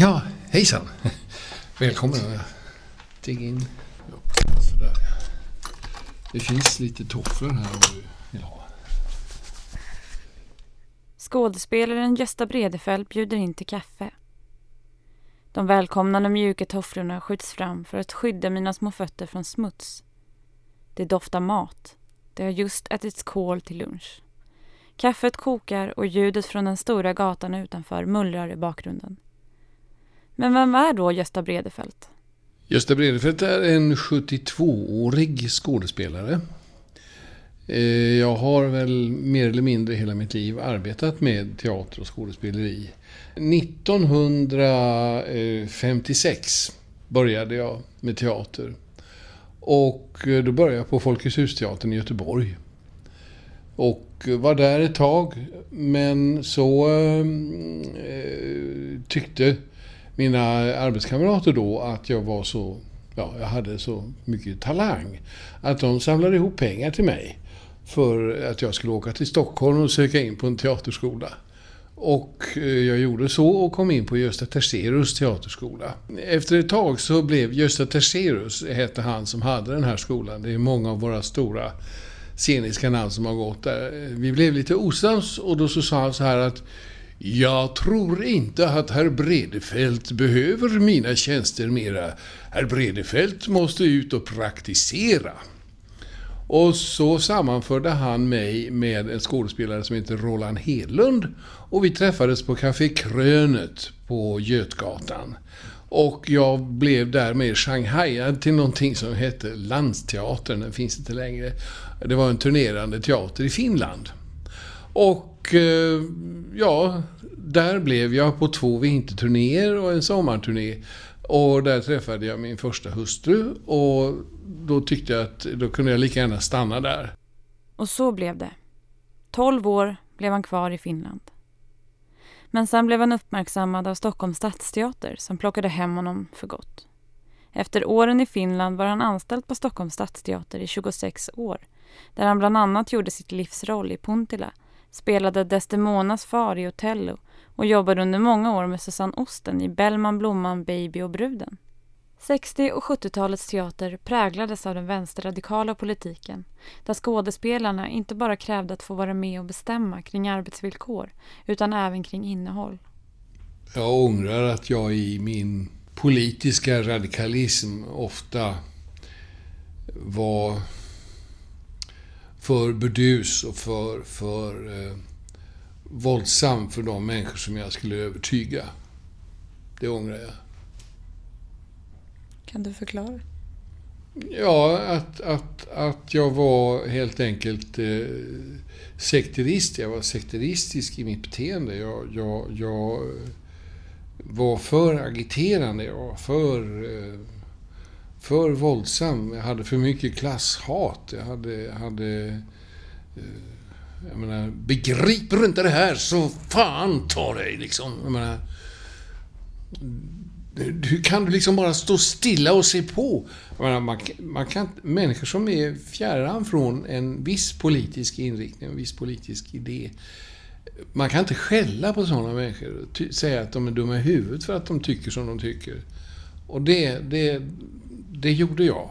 Ja, hejsan. Välkommen. Stig in. Sådär. Det finns lite tofflor här om du vill ha. Skådespelaren Gösta Bredefeld bjuder in till kaffe. De välkomnande mjuka tofflorna skjuts fram för att skydda mina små fötter från smuts. Det doftar mat. Det har just ätits kål till lunch. Kaffet kokar och ljudet från den stora gatan utanför mullrar i bakgrunden. Men vem är då Gösta Bredefelt? Gösta Bredefelt är en 72-årig skådespelare. Eh, jag har väl mer eller mindre hela mitt liv arbetat med teater och skådespeleri. 1956 började jag med teater. Och eh, då började jag på Folkets Hus-teatern i Göteborg. Och eh, var där ett tag. Men så eh, tyckte mina arbetskamrater då att jag var så, ja, jag hade så mycket talang. Att de samlade ihop pengar till mig för att jag skulle åka till Stockholm och söka in på en teaterskola. Och eh, jag gjorde så och kom in på Gösta Terserus teaterskola. Efter ett tag så blev Gösta Terserus, hette han som hade den här skolan. Det är många av våra stora sceniska namn som har gått där. Vi blev lite osams och då så sa han så här att jag tror inte att herr Bredefält behöver mina tjänster mera. Herr Bredefält måste ut och praktisera. Och så sammanförde han mig med en skådespelare som heter Roland Hedlund. Och vi träffades på Café Krönet på Götgatan. Och jag blev därmed shanghaiad till någonting som hette Landsteatern. Den finns inte längre. Det var en turnerande teater i Finland. Och eh, ja, där blev jag på två vinterturnéer och en sommarturné. Och där träffade jag min första hustru och då tyckte jag att då kunde jag lika gärna stanna där. Och så blev det. Tolv år blev han kvar i Finland. Men sen blev han uppmärksammad av Stockholms stadsteater som plockade hem honom för gott. Efter åren i Finland var han anställd på Stockholms stadsteater i 26 år där han bland annat gjorde sitt livs roll i Puntila, spelade Desdemonas far i Otello och jobbade under många år med Susanne Osten i Bellman, Blomman, Baby och Bruden. 60 och 70-talets teater präglades av den vänsterradikala politiken där skådespelarna inte bara krävde att få vara med och bestämma kring arbetsvillkor utan även kring innehåll. Jag ångrar att jag i min politiska radikalism ofta var för burdus och för, för eh, våldsam för de människor som jag skulle övertyga. Det ångrar jag. Kan du förklara? Ja, att, att, att jag var helt enkelt eh, sekterist. Jag var sekteristisk i mitt beteende. Jag, jag, jag var för agiterande. Jag var för, eh, för våldsam. Jag hade för mycket klasshat. Jag hade... hade eh, jag menar, begriper du inte det här så fan ta dig liksom. Jag menar, hur kan du liksom bara stå stilla och se på? Jag Menar, man, man kan, människor som är fjärran från en viss politisk inriktning, en viss politisk idé. Man kan inte skälla på sådana människor och säga att de är dumma i huvudet för att de tycker som de tycker. Och det, det, det gjorde jag.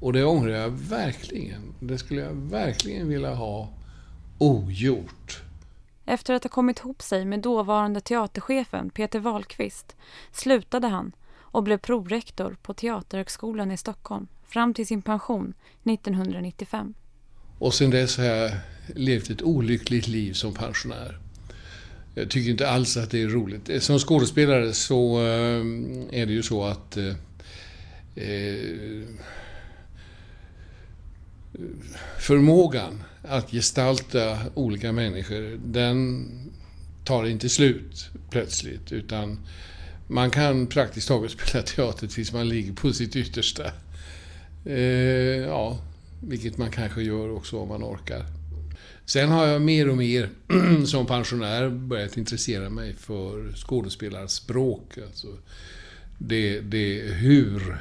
Och det ångrar jag verkligen. Det skulle jag verkligen vilja ha ogjort. Efter att ha kommit ihop sig med dåvarande teaterchefen Peter Wahlqvist slutade han och blev prorektor på Teaterhögskolan i Stockholm fram till sin pension 1995. Och sen dess har jag levt ett olyckligt liv som pensionär. Jag tycker inte alls att det är roligt. Eh, som skådespelare så eh, är det ju så att eh, eh, förmågan att gestalta olika människor, den tar inte slut plötsligt. Utan man kan praktiskt taget spela teater tills man ligger på sitt yttersta. Eh, ja, vilket man kanske gör också om man orkar. Sen har jag mer och mer som pensionär börjat intressera mig för skådespelarspråk. Alltså det, det hur,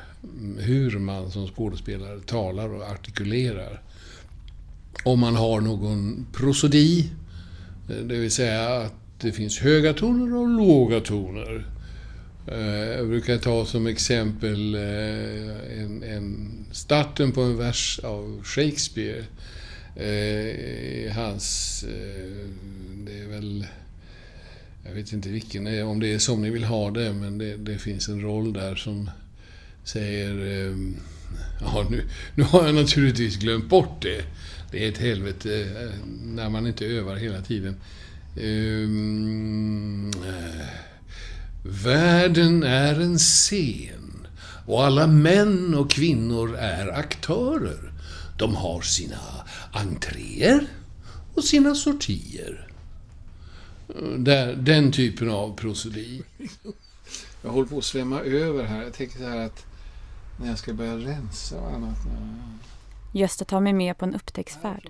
hur man som skådespelare talar och artikulerar. Om man har någon prosodi, eh, det vill säga att det finns höga toner och låga toner. Eh, jag brukar ta som exempel eh, en, en starten på en vers av Shakespeare. Eh, hans, eh, det är väl jag vet inte vilken, om det är som ni vill ha det, men det, det finns en roll där som säger... Eh, ja, nu, nu har jag naturligtvis glömt bort det. Det är ett helvete eh, när man inte övar hela tiden. Ehm, världen är en scen och alla män och kvinnor är aktörer. De har sina entréer och sina sortier. Där, den typen av prosodi. Jag håller på att svämma över här. Jag tänker så här att när jag ska börja rensa och annat. Gösta tar mig med på en upptäcktsfärd.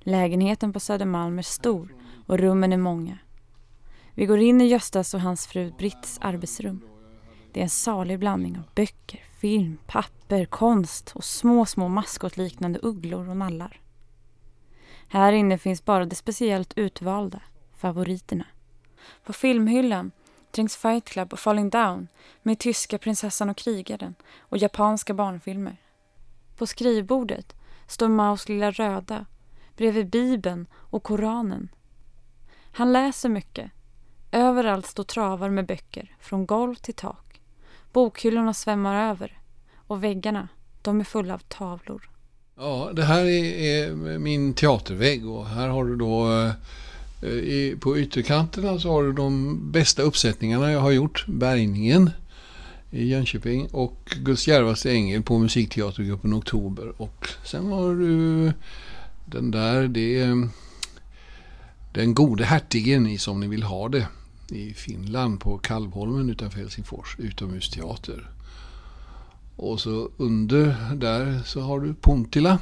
Lägenheten på Södermalm är stor och rummen är många. Vi går in i Göstas och hans fru Britts arbetsrum. Det är en salig blandning av böcker, film, papper, konst och små, små maskotliknande ugglor och nallar. Här inne finns bara det speciellt utvalda favoriterna. På filmhyllan trängs Fight Club och Falling Down med tyska Prinsessan och krigaren och japanska barnfilmer. På skrivbordet står Maos lilla röda bredvid Bibeln och Koranen. Han läser mycket. Överallt står travar med böcker, från golv till tak. Bokhyllorna svämmar över och väggarna, de är fulla av tavlor. Ja, det här är, min teatervägg och här har du då eh, på ytterkanterna så har du de bästa uppsättningarna jag har gjort. Bärgningen i Jönköping och Guds djärvaste ängel på Musikteatergruppen Oktober. Och sen har du den där, det är Den gode hertigen i Som ni vill ha det i Finland på Kalvholmen utanför Helsingfors, utomhusteater. Och så under där så har du Puntila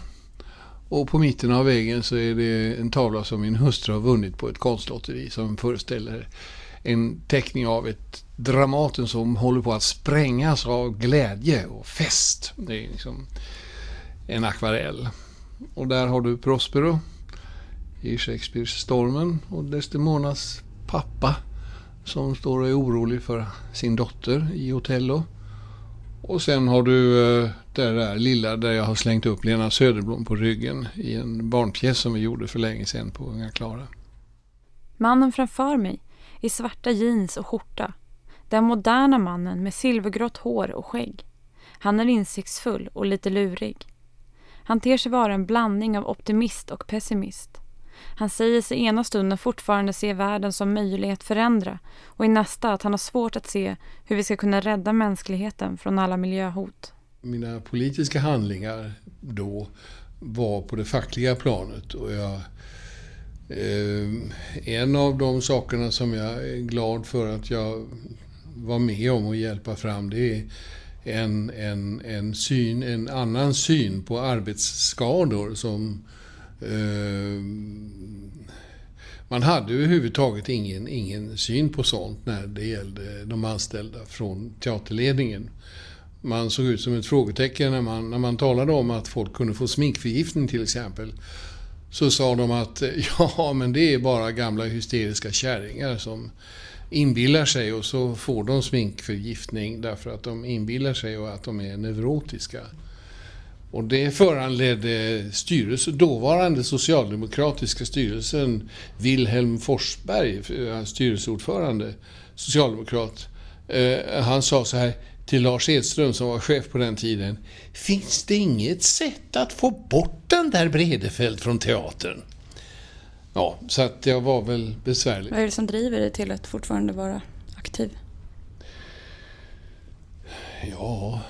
och på mitten av väggen så är det en tavla som min hustru har vunnit på ett konstlotteri som föreställer en teckning av ett Dramaten som håller på att sprängas av glädje och fest. Det är liksom en akvarell. Och där har du Prospero i Shakespeares Stormen och Desdemonas pappa som står och är orolig för sin dotter i Otello. Och sen har du eh, det där lilla där jag har slängt upp Lena Söderblom på ryggen i en barnpjäs som vi gjorde för länge sedan på Unga Klara. Mannen framför mig i svarta jeans och skjorta. Den moderna mannen med silvergrått hår och skägg. Han är insiktsfull och lite lurig. Han ter sig vara en blandning av optimist och pessimist. Han säger sig ena stunden fortfarande se världen som möjlig att förändra och i nästa att han har svårt att se hur vi ska kunna rädda mänskligheten från alla miljöhot. Mina politiska handlingar då var på det fackliga planet och jag eh, en av de sakerna som jag är glad för att jag var med om att hjälpa fram det är en, en, en, syn, en annan syn på arbetsskador som Eh, Eh, man hade överhuvudtaget ingen, ingen syn på sånt när det gällde de anställda från teaterledningen. Man såg ut som ett frågetecken när man, när man talade om att folk kunde få sminkförgiftning till exempel. Så sa de att ja, men det är bara gamla hysteriska kärringar som inbillar sig och så får de sminkförgiftning därför att de inbillar sig och att de är neurotiska. Och det föranledde styrelse, dåvarande socialdemokratiska styrelsen Wilhelm Forsberg, eh, styrelseordförande, socialdemokrat. Eh, han sa så här till Lars Edström som var chef på den tiden. Finns det inget sätt att få bort den där Bredefeld från teatern? Ja, så att jag var väl besvärlig. Vad är det som driver dig till att fortfarande vara aktiv? Ja,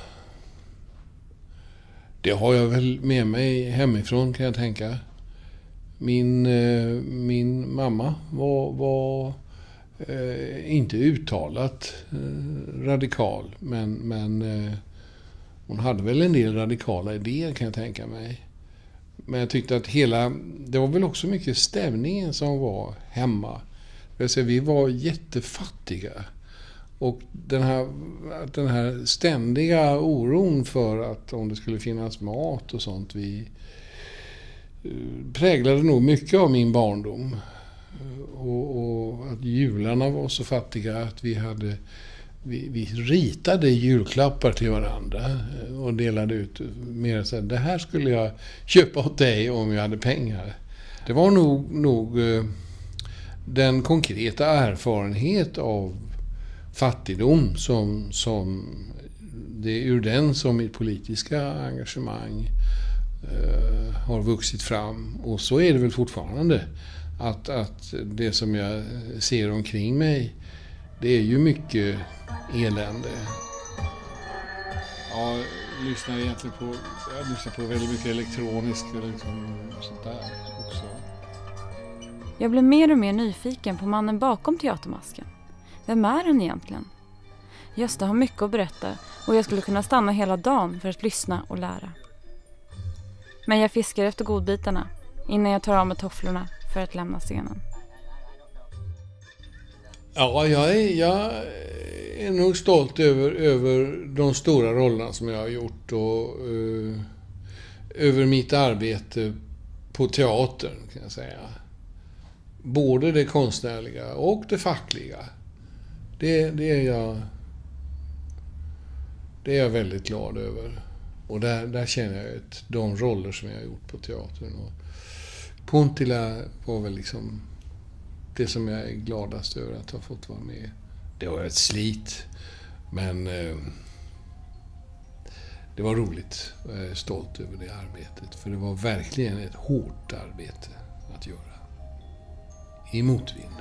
det har jag väl med mig hemifrån kan jag tänka. Min, eh, min mamma var, var eh, inte uttalat eh, radikal men, men hon hade väl en del radikala idéer kan jag tänka mig. Men jag tyckte att hela, det var väl också mycket stämningen som var hemma. Det vill säga Vi var jättefattiga. Och den här, den här ständiga oron för att om det skulle finnas mat och sånt. Vi eh, präglade nog mycket av min barndom. Och, och, att jularna var så fattiga att vi hade vi, vi ritade julklappar till varandra eh, och delade ut mer så här, det här skulle jag köpa åt dig om jag hade pengar. Det var nog, nog eh, den konkreta erfarenhet av fattigdom som, som det är ur den som mitt politiska engagemang eh, har vuxit fram. Och så är det väl fortfarande. Att, att det som jag ser omkring mig, det är ju mycket elände. Ja, jag lyssnar egentligen på, jag lyssnar på väldigt mycket elektroniskt och liksom sånt där också. Jag blev mer och mer nyfiken på mannen bakom teatermasken. Vem är han egentligen? Gösta har mycket att berätta och jag skulle kunna stanna hela dagen för att lyssna och lära. Men jag fiskar efter godbitarna innan jag tar av mig tofflorna för att lämna scenen. Ja, jag är, jag är nog stolt över, över de stora rollerna som jag har gjort och uh, över mitt arbete på teatern, kan jag säga. Både det konstnärliga och det fackliga. Det, det, är jag det är jag väldigt glad över. Och där, där känner jag att de roller som jag har gjort på teatern. Och Puntila var väl liksom det som jag är gladast över att ha fått vara med. Det var ett slit, men eh, det var roligt. Jag är stolt över det arbetet. För det var verkligen ett hårt arbete att göra. I motvind.